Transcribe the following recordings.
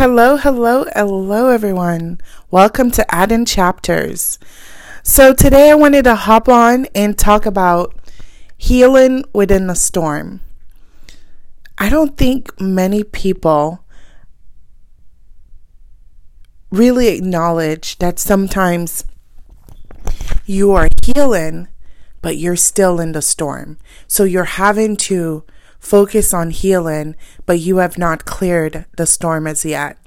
Hello, hello, hello, everyone. Welcome to Add in Chapters. So, today I wanted to hop on and talk about healing within the storm. I don't think many people really acknowledge that sometimes you are healing, but you're still in the storm. So, you're having to focus on healing, but you have not cleared the storm as yet.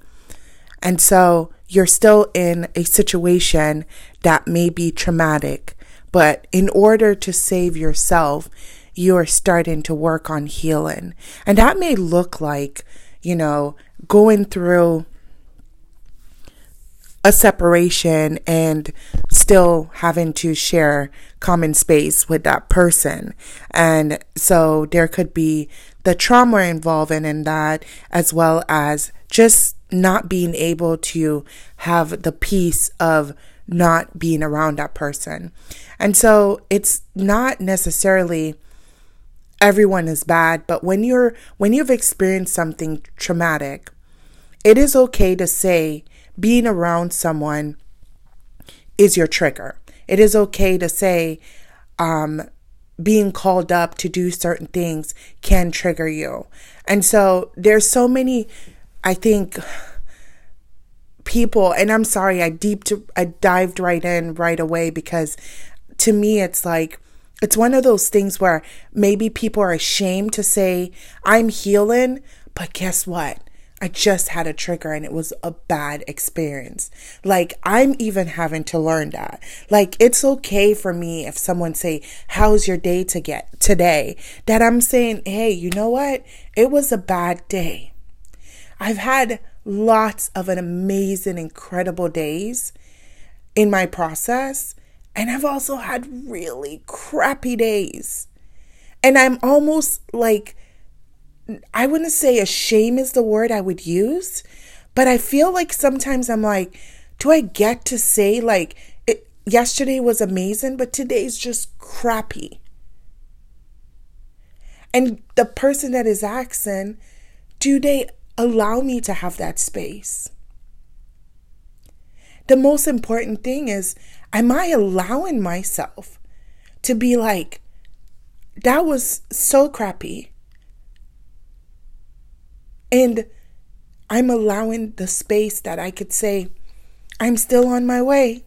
And so you're still in a situation that may be traumatic, but in order to save yourself, you are starting to work on healing. And that may look like, you know, going through a separation and still having to share common space with that person. And so there could be the trauma involved in that, as well as just not being able to have the peace of not being around that person. And so it's not necessarily everyone is bad, but when you're when you've experienced something traumatic, it is okay to say being around someone is your trigger. It is okay to say, um, being called up to do certain things can trigger you. And so there's so many, I think, people, and I'm sorry, I deep I dived right in right away because to me it's like, it's one of those things where maybe people are ashamed to say, I'm healing, but guess what? I just had a trigger and it was a bad experience. Like I'm even having to learn that. Like it's okay for me if someone say, "How's your day to get today?" that I'm saying, "Hey, you know what? It was a bad day." I've had lots of an amazing incredible days in my process, and I've also had really crappy days. And I'm almost like I wouldn't say a shame is the word I would use, but I feel like sometimes I'm like, do I get to say like it, yesterday was amazing, but today's just crappy? And the person that is asking, do they allow me to have that space? The most important thing is, am I allowing myself to be like, that was so crappy? And I'm allowing the space that I could say, I'm still on my way.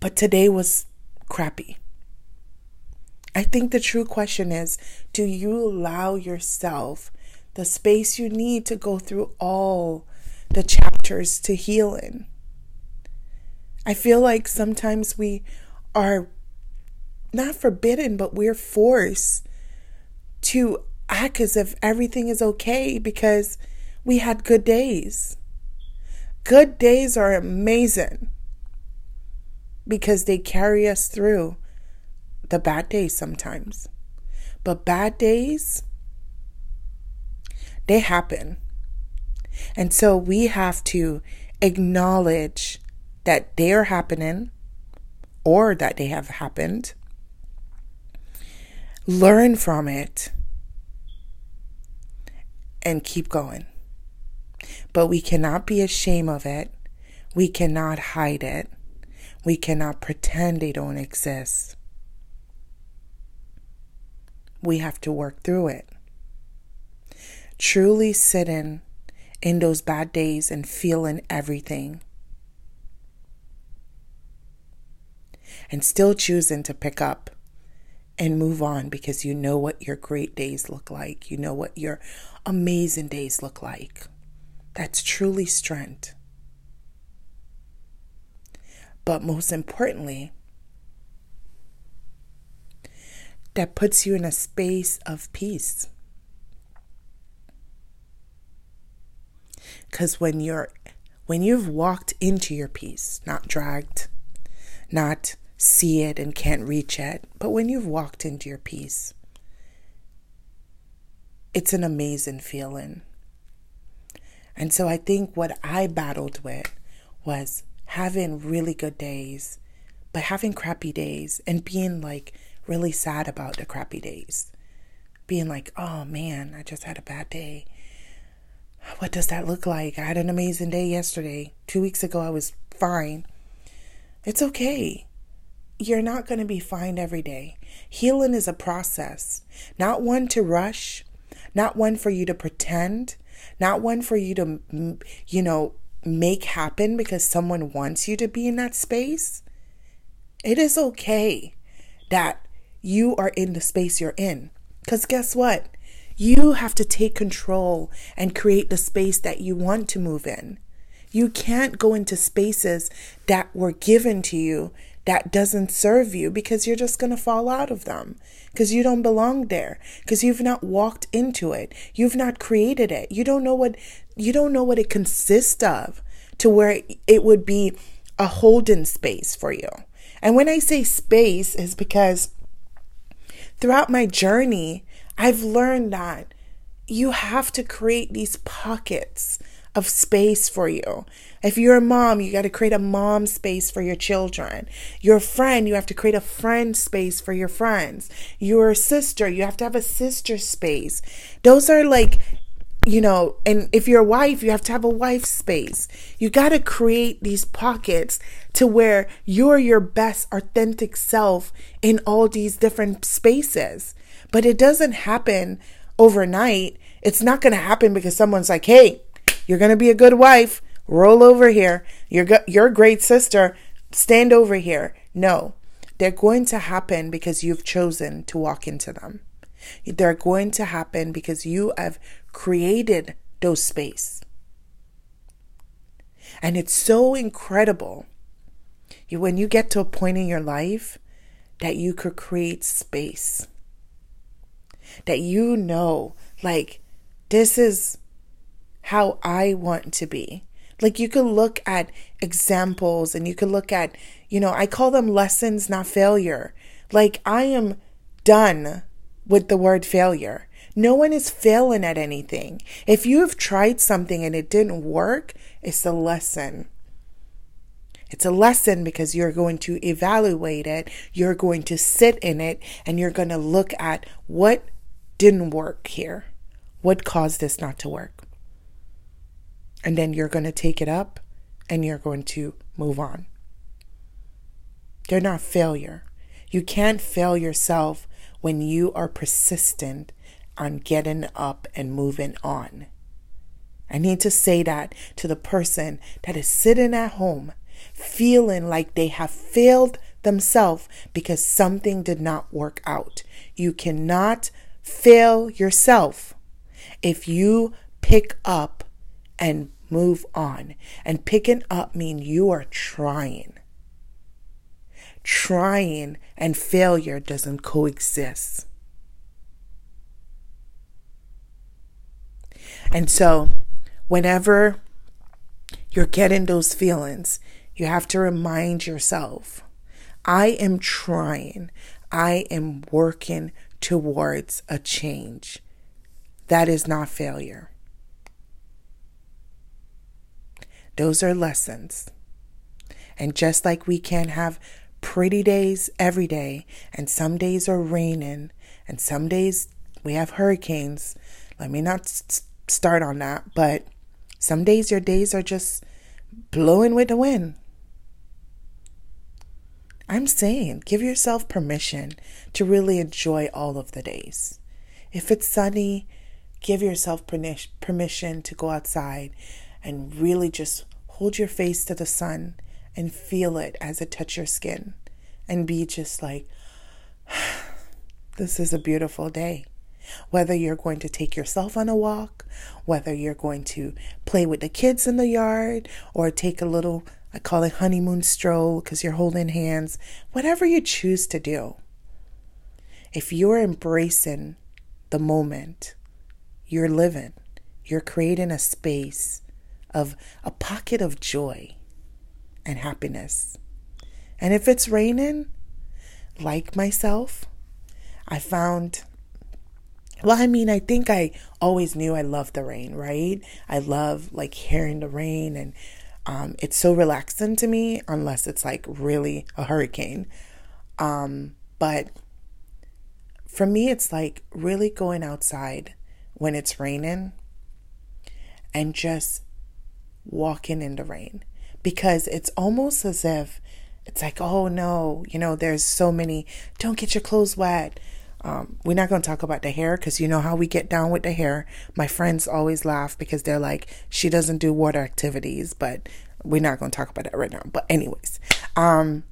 But today was crappy. I think the true question is do you allow yourself the space you need to go through all the chapters to heal in? I feel like sometimes we are not forbidden, but we're forced to act as if everything is okay because we had good days. Good days are amazing because they carry us through the bad days sometimes. But bad days, they happen. And so we have to acknowledge that they are happening or that they have happened, learn from it and keep going. But we cannot be ashamed of it. We cannot hide it. We cannot pretend they don't exist. We have to work through it. Truly sitting in those bad days and feeling everything. And still choosing to pick up and move on because you know what your great days look like. You know what your amazing days look like. That's truly strength. But most importantly, that puts you in a space of peace. Because when you're when you've walked into your peace, not dragged, not see it and can't reach it, but when you've walked into your peace, it's an amazing feeling. And so I think what I battled with was having really good days, but having crappy days and being like really sad about the crappy days. Being like, oh man, I just had a bad day. what does that look like? I had an amazing day yesterday. Two weeks ago, I was fine. It's okay. You're not going to be fine every day. Healing is a process, not one to rush, not one for you to pretend, not one for you to, you know, make happen because someone wants you to be in that space. It is okay that you are in the space you're in. Because guess what? You have to take control and create the space that you want to move in. You can't go into spaces that were given to you that doesn't serve you because you're just going to fall out of them because you don't belong there because you've not walked into it. You've not created it. You don't know what you don't know what it consists of to where it would be a holding space for you. And when I say space is because throughout my journey, I've learned that you have to create these pockets of space for you. If you're a mom, you got to create a mom space for your children. You're a friend, you have to create a friend space for your friends. You're a sister, you have to have a sister space. Those are like you know, and if you're a wife, you have to have a wife space. You got to create these pockets to where you're your best authentic self in all these different spaces. But it doesn't happen overnight. It's not going to happen because someone's like, "Hey, you're going to be a good wife. Roll over here. You're go- you're a great sister. Stand over here." No. They're going to happen because you've chosen to walk into them. They're going to happen because you have created those space. And it's so incredible when you get to a point in your life that you could create space. That you know, like, this is how I want to be. Like, you could look at examples and you could look at, you know, I call them lessons, not failure. Like, I am done with the word failure. No one is failing at anything. If you have tried something and it didn't work, it's a lesson. It's a lesson because you're going to evaluate it, you're going to sit in it, and you're going to look at what didn't work here. What caused this not to work? And then you're going to take it up and you're going to move on. They're not failure. You can't fail yourself when you are persistent on getting up and moving on. I need to say that to the person that is sitting at home feeling like they have failed themselves because something did not work out. You cannot fail yourself if you pick up and move on. And picking up means you are trying. Trying and failure doesn't coexist. And so, whenever you're getting those feelings, you have to remind yourself I am trying, I am working towards a change. That is not failure. Those are lessons. And just like we can have pretty days every day, and some days are raining, and some days we have hurricanes, let me not start on that, but some days your days are just blowing with the wind. I'm saying give yourself permission to really enjoy all of the days. If it's sunny, give yourself permission to go outside and really just hold your face to the sun and feel it as it touch your skin and be just like, this is a beautiful day. Whether you're going to take yourself on a walk, whether you're going to play with the kids in the yard, or take a little, I call it honeymoon stroll because you're holding hands, whatever you choose to do. If you're embracing the moment, you're living, you're creating a space of a pocket of joy and happiness. And if it's raining, like myself, I found well, I mean, I think I always knew I loved the rain, right? I love like hearing the rain and um, it's so relaxing to me unless it's like really a hurricane. Um, but for me, it's like really going outside when it's raining and just walking in the rain because it's almost as if it's like, oh no, you know, there's so many, don't get your clothes wet. Um, we're not going to talk about the hair because you know how we get down with the hair. My friends always laugh because they're like, she doesn't do water activities, but we're not going to talk about that right now. But, anyways, um,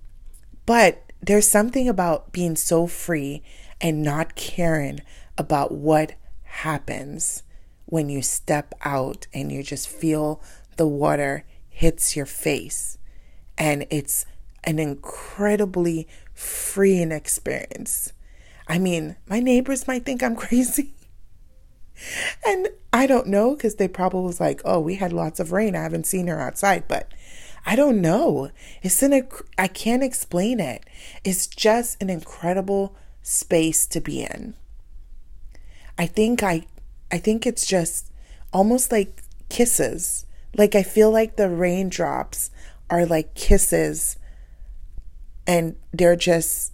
but there's something about being so free and not caring about what happens when you step out and you just feel the water hits your face. And it's an incredibly freeing experience. I mean, my neighbors might think I'm crazy. and I don't know because they probably was like, oh, we had lots of rain. I haven't seen her outside. But I don't know. It's an, I can't explain it. It's just an incredible space to be in. I think I, I think it's just almost like kisses. Like I feel like the raindrops are like kisses and they're just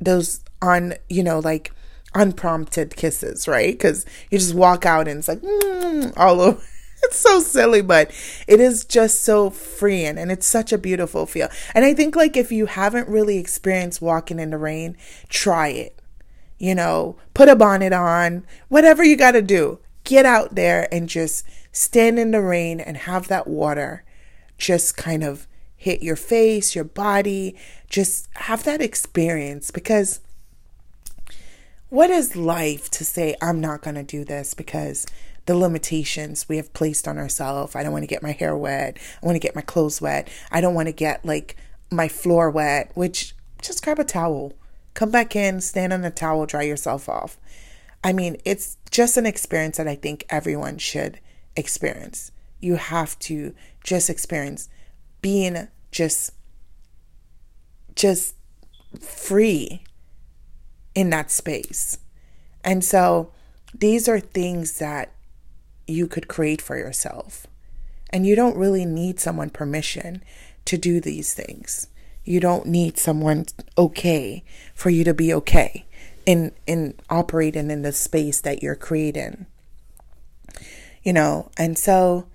those on, you know, like unprompted kisses, right? Because you just walk out and it's like mm, all over. It's so silly, but it is just so freeing and it's such a beautiful feel. And I think, like, if you haven't really experienced walking in the rain, try it. You know, put a bonnet on, whatever you got to do. Get out there and just stand in the rain and have that water just kind of hit your face, your body, just have that experience because what is life to say, I'm not going to do this because the limitations we have placed on ourselves. I don't want to get my hair wet. I want to get my clothes wet. I don't want to get like my floor wet, which just grab a towel, come back in, stand on the towel, dry yourself off. I mean, it's just an experience that I think everyone should experience. You have to just experience being just just free in that space. And so these are things that you could create for yourself. And you don't really need someone permission to do these things. You don't need someone okay for you to be okay in in operating in the space that you're creating. You know, and so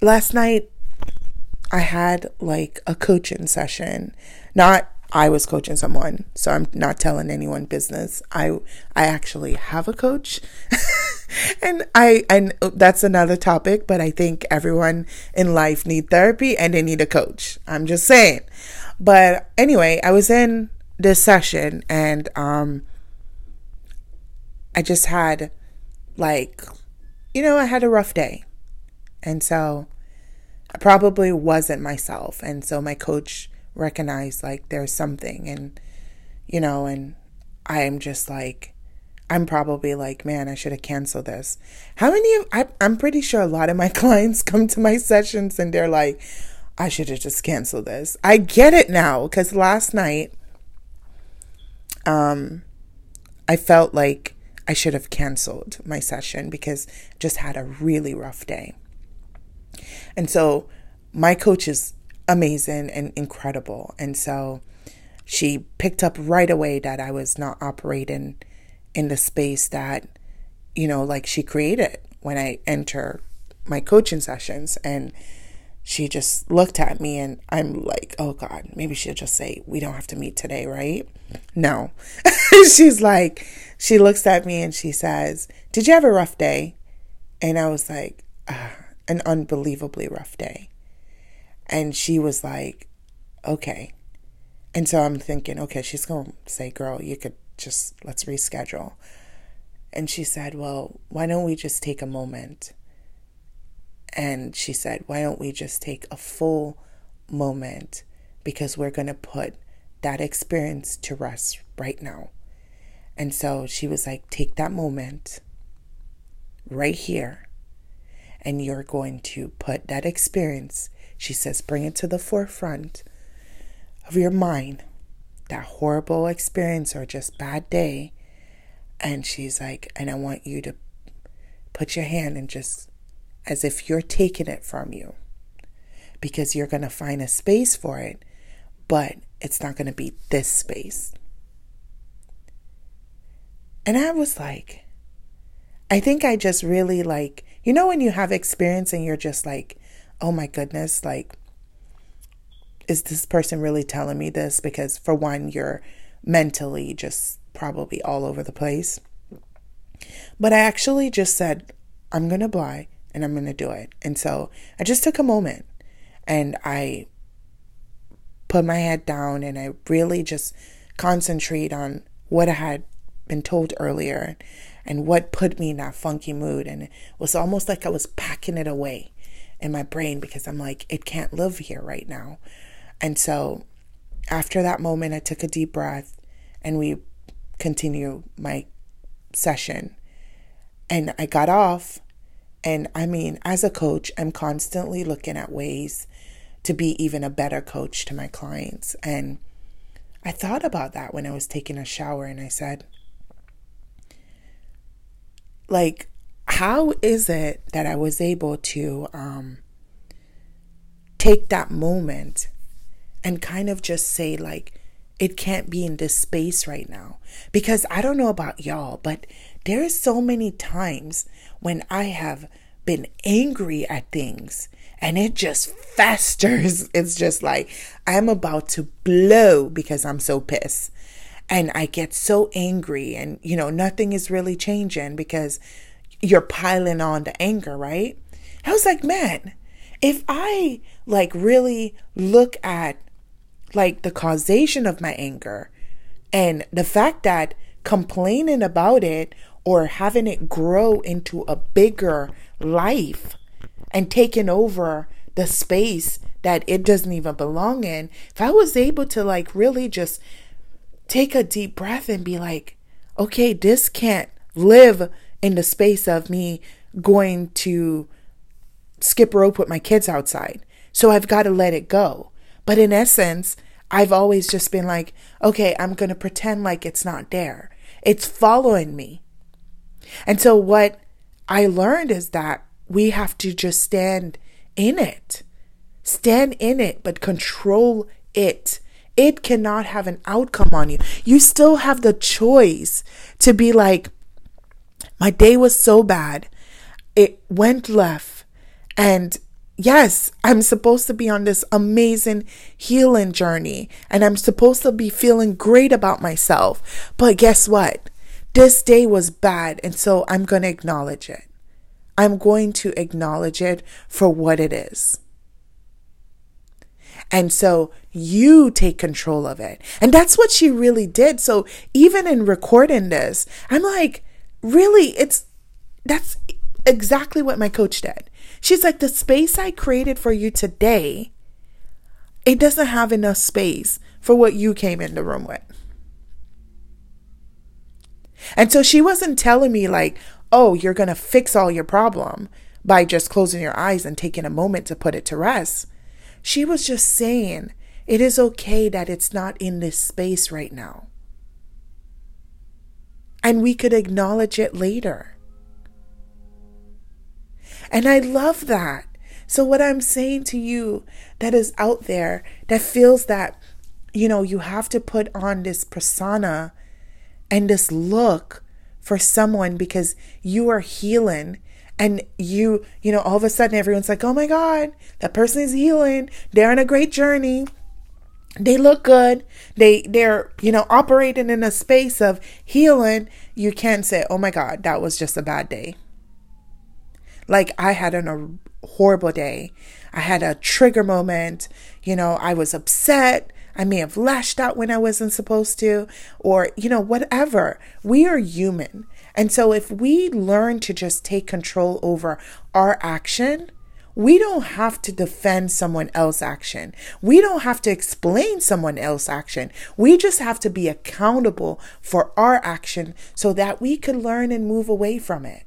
last night I had like a coaching session. Not I was coaching someone, so I'm not telling anyone business. I I actually have a coach. and I and that's another topic, but I think everyone in life need therapy and they need a coach. I'm just saying. But anyway, I was in this session and um I just had like you know, I had a rough day. And so I probably wasn't myself. And so my coach recognized like there's something and you know, and I'm just like I'm probably like, man, I should have canceled this. How many of I, I'm pretty sure a lot of my clients come to my sessions and they're like, I should have just canceled this. I get it now because last night, um, I felt like I should have canceled my session because I just had a really rough day. And so my coach is amazing and incredible. And so she picked up right away that I was not operating in the space that, you know, like she created when I enter my coaching sessions. And she just looked at me and I'm like, oh God, maybe she'll just say, we don't have to meet today, right? No. She's like, she looks at me and she says, Did you have a rough day? And I was like, ah, an unbelievably rough day. And she was like, okay. And so I'm thinking, okay, she's going to say, girl, you could just, let's reschedule. And she said, well, why don't we just take a moment? And she said, why don't we just take a full moment because we're going to put that experience to rest right now. And so she was like, take that moment right here, and you're going to put that experience she says, bring it to the forefront of your mind, that horrible experience or just bad day. And she's like, and I want you to put your hand and just as if you're taking it from you because you're going to find a space for it, but it's not going to be this space. And I was like, I think I just really like, You know, when you have experience and you're just like, oh my goodness, like, is this person really telling me this? Because for one, you're mentally just probably all over the place. But I actually just said, I'm going to apply and I'm going to do it. And so I just took a moment and I put my head down and I really just concentrate on what I had been told earlier and what put me in that funky mood. And it was almost like I was packing it away in my brain because I'm like, it can't live here right now. And so after that moment, I took a deep breath and we continue my session. And I got off. And I mean, as a coach, I'm constantly looking at ways to be even a better coach to my clients. And I thought about that when I was taking a shower and I said, like, how is it that I was able to um, take that moment and kind of just say, like, it can't be in this space right now? Because I don't know about y'all, but there are so many times when I have been angry at things and it just festers. It's just like I'm about to blow because I'm so pissed. And I get so angry, and you know, nothing is really changing because you're piling on the anger, right? I was like, man, if I like really look at like the causation of my anger and the fact that complaining about it or having it grow into a bigger life and taking over the space that it doesn't even belong in, if I was able to like really just take a deep breath and be like, okay, this can't live in the space of me going to skip rope with my kids outside. So I've got to let it go. But in essence, I've always just been like, okay, I'm going to pretend like it's not there. It's following me. And so what I learned is that we have to just stand in it. Stand in it, but control it. It cannot have an outcome on you. You still have the choice to be like, my day was so bad. It went left. And yes, I'm supposed to be on this amazing healing journey and I'm supposed to be feeling great about myself. But guess what? This day was bad. And so I'm going to acknowledge it. I'm going to acknowledge it for what it is. And so you take control of it. And that's what she really did. So even in recording this, I'm like, really, it's that's exactly what my coach did. She's like, the space I created for you today, it doesn't have enough space for what you came in the room with. And so she wasn't telling me, like, oh, you're going to fix all your problem by just closing your eyes and taking a moment to put it to rest. She was just saying, it is okay that it's not in this space right now. And we could acknowledge it later. And I love that. So, what I'm saying to you that is out there that feels that, you know, you have to put on this persona and just look for someone because you are healing and you, you know, all of a sudden everyone's like, oh my God, that person is healing. They're on a great journey. They look good. They, they're, you know, operating in a space of healing. You can't say, oh my God, that was just a bad day. Like I had an, a horrible day. I had a trigger moment. You know, I was upset. I may have lashed out when I wasn't supposed to, or, you know, whatever. We are human. And so if we learn to just take control over our action, we don't have to defend someone else's action. We don't have to explain someone else's action. We just have to be accountable for our action so that we can learn and move away from it.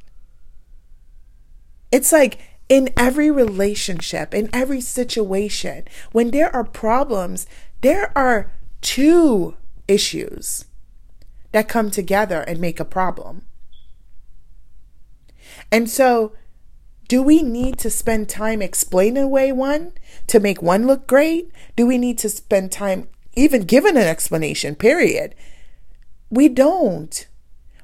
It's like in every relationship, in every situation, when there are problems, there are two issues that come together and make a problem. And so, do we need to spend time explaining away one to make one look great? Do we need to spend time even giving an explanation, period? We don't.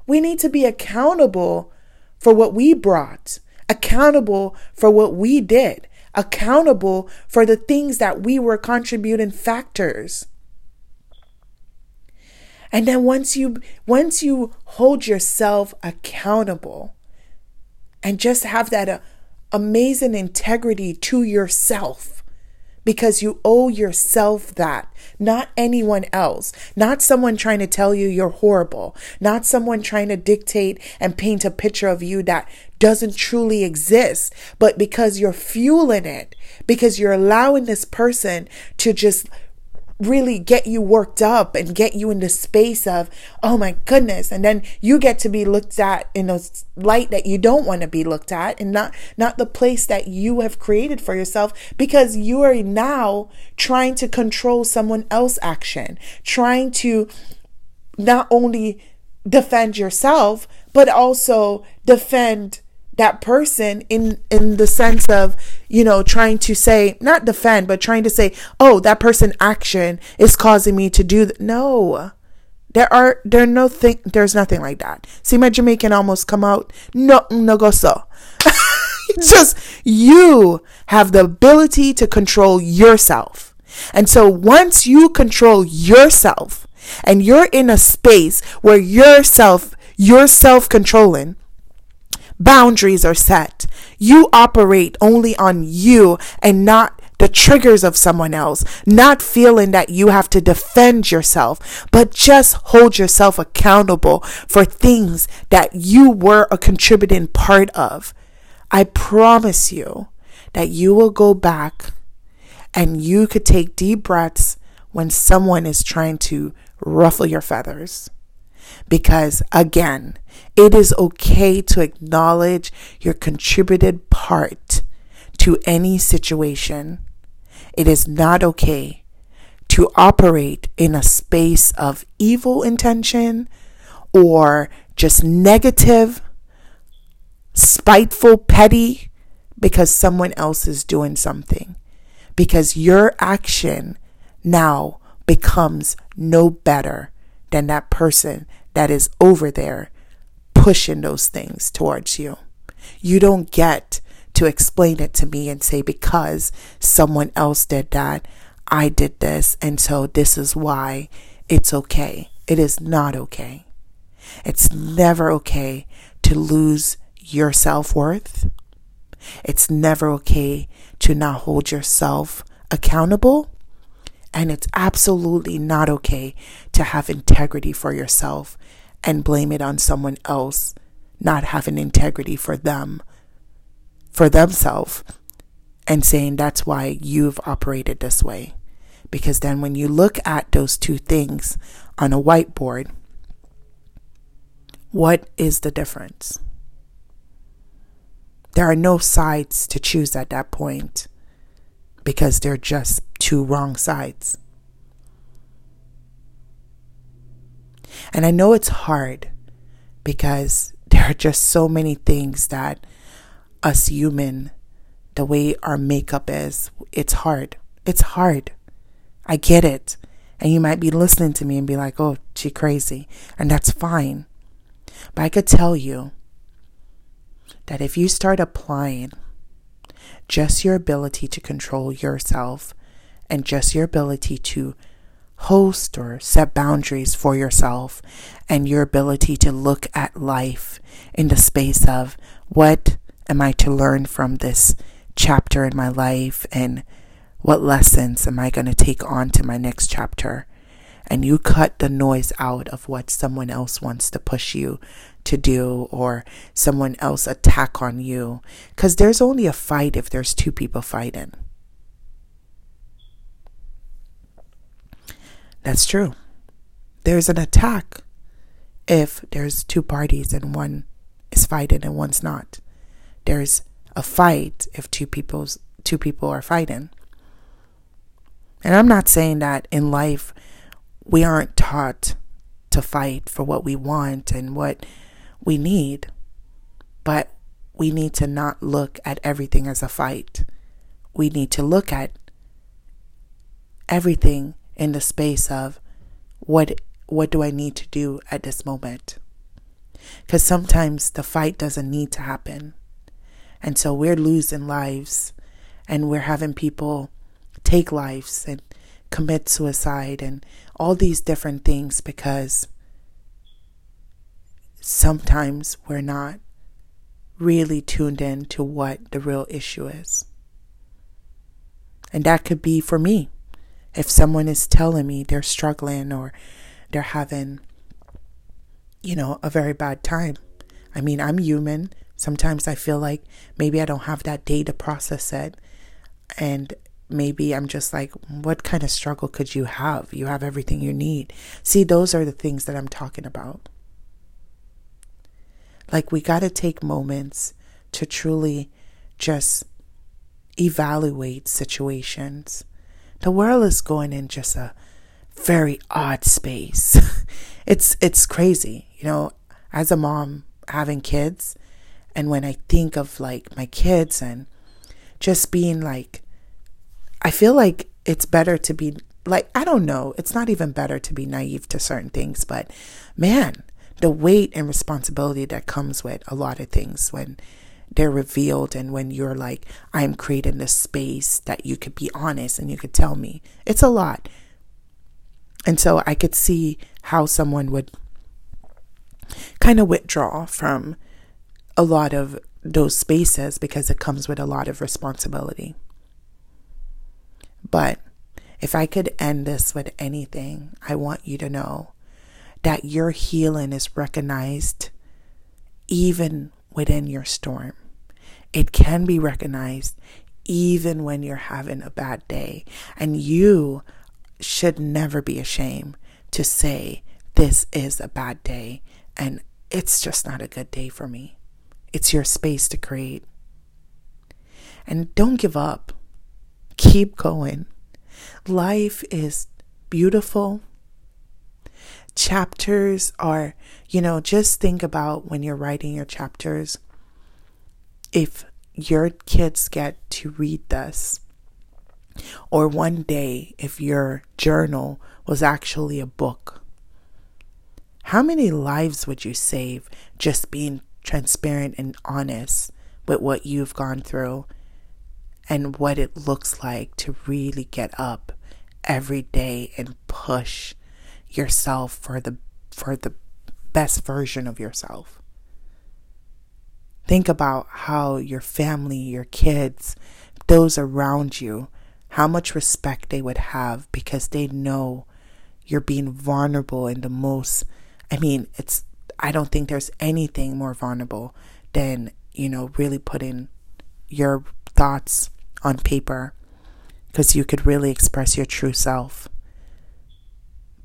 We need to be accountable for what we brought accountable for what we did, accountable for the things that we were contributing factors. And then once you once you hold yourself accountable and just have that uh, amazing integrity to yourself because you owe yourself that, not anyone else, not someone trying to tell you you're horrible, not someone trying to dictate and paint a picture of you that doesn't truly exist, but because you're fueling it, because you're allowing this person to just really get you worked up and get you in the space of, oh my goodness. And then you get to be looked at in a light that you don't want to be looked at and not, not the place that you have created for yourself because you are now trying to control someone else's action, trying to not only defend yourself, but also defend that person in in the sense of you know trying to say not defend but trying to say oh that person action is causing me to do th-. no. There are there are no thing there's nothing like that. See my jamaican almost come out no no go so. Just you have the ability to control yourself. And so once you control yourself and you're in a space where yourself you're self-controlling boundaries are set. You operate only on you and not the triggers of someone else, not feeling that you have to defend yourself, but just hold yourself accountable for things that you were a contributing part of. I promise you that you will go back and you could take deep breaths when someone is trying to ruffle your feathers. Because again, it is okay to acknowledge your contributed part to any situation. It is not okay to operate in a space of evil intention or just negative, spiteful, petty because someone else is doing something. Because your action now becomes no better than that person that is over there pushing those things towards you. You don't get to explain it to me and say, because someone else did that, I did this, and so this is why it's okay. It is not okay. It's never okay to lose your self worth. It's never okay to not hold yourself accountable. And it's absolutely not okay to have integrity for yourself and blame it on someone else not having integrity for them, for themselves, and saying that's why you've operated this way. Because then when you look at those two things on a whiteboard, what is the difference? There are no sides to choose at that point because they're just two wrong sides. And I know it's hard because there are just so many things that us human, the way our makeup is, it's hard. It's hard. I get it. And you might be listening to me and be like, oh, she crazy. And that's fine. But I could tell you that if you start applying just your ability to control yourself and just your ability to host or set boundaries for yourself and your ability to look at life in the space of what am I to learn from this chapter in my life and what lessons am I going to take on to my next chapter? And you cut the noise out of what someone else wants to push you to do or someone else attack on you. Because there's only a fight if there's two people fighting. That's true. There's an attack if there's two parties and one is fighting and one's not. There's a fight if two people's two people are fighting. And I'm not saying that in life we aren't taught to fight for what we want and what we need, but we need to not look at everything as a fight. We need to look at everything in the space of what what do I need to do at this moment? Because sometimes the fight doesn't need to happen. And so we're losing lives and we're having people take lives and commit suicide and all these different things because sometimes we're not really tuned in to what the real issue is. And that could be for me. If someone is telling me they're struggling or they're having, you know, a very bad time. I mean, I'm human. Sometimes I feel like maybe I don't have that day to process it. And maybe I'm just like, what kind of struggle could you have? You have everything you need. See, those are the things that I'm talking about. Like, we got to take moments to truly just evaluate situations. The world is going in just a very odd space. it's it's crazy, you know, as a mom having kids and when I think of like my kids and just being like I feel like it's better to be like I don't know, it's not even better to be naive to certain things, but man, the weight and responsibility that comes with a lot of things when they're revealed. And when you're like i'm creating this space that you could be honest and you could tell me it's a lot. And so i could see how someone would kind of withdraw from a lot of those spaces because it comes with a lot of responsibility. But if i could end this with anything i want you to know that your healing is recognized even within your storm. It can be recognized even when you're having a bad day. And you should never be ashamed to say, This is a bad day and it's just not a good day for me. It's your space to create. And don't give up, keep going. Life is beautiful chapters are, you know, just think about when you're writing your chapters, if your kids get to read this, or one day if your journal was actually a book, how many lives would you save just being transparent and honest with what you've gone through and what it looks like to really get up every day and push yourself for the for the best version of yourself. Think about how your family, your kids, those around you, how much respect they would have because they know you're being vulnerable in the most I mean, it's I don't think there's anything more vulnerable than, you know, really putting your thoughts on paper because you could really express your true self.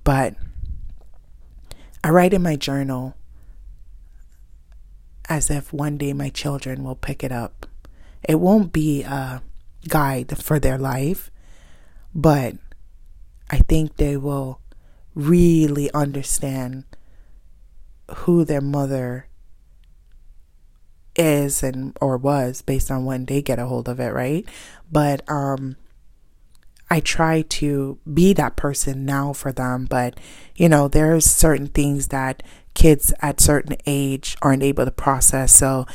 But I write in my journal as if one day my children will pick it up. It won't be a guide for their life, but I think they will really understand who their mother is and or was based on when they get a hold of it, right? But um I try to be that person now for them, but you know, there's certain things that kids at certain age aren't able to process. So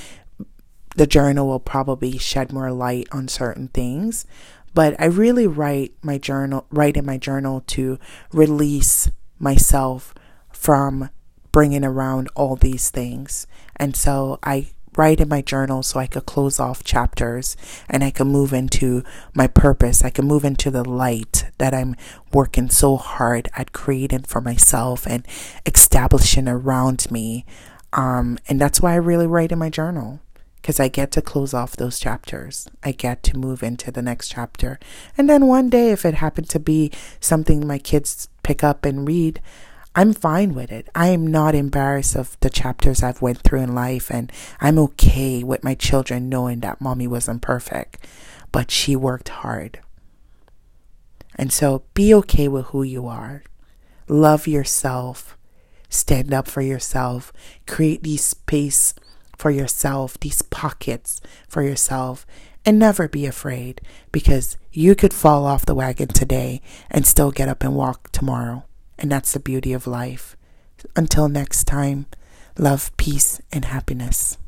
the journal will probably shed more light on certain things. But I really write my journal, write in my journal to release myself from bringing around all these things. And so I write in my journal so I could close off chapters and I could move into my purpose. I could move into the light that I'm working so hard at creating for myself and establishing around me. Um, and that's why I really write in my journal because I get to close off those chapters. I get to move into the next chapter. And then one day, if it happened to be something my kids pick up and read, I'm fine with it. I am not embarrassed of the chapters I've went through in life and I'm okay with my children knowing that mommy wasn't perfect, but she worked hard. And so be okay with who you are. Love yourself. Stand up for yourself. Create these space for yourself, these pockets for yourself, and never be afraid because you could fall off the wagon today and still get up and walk tomorrow. And that's the beauty of life. Until next time, love, peace, and happiness.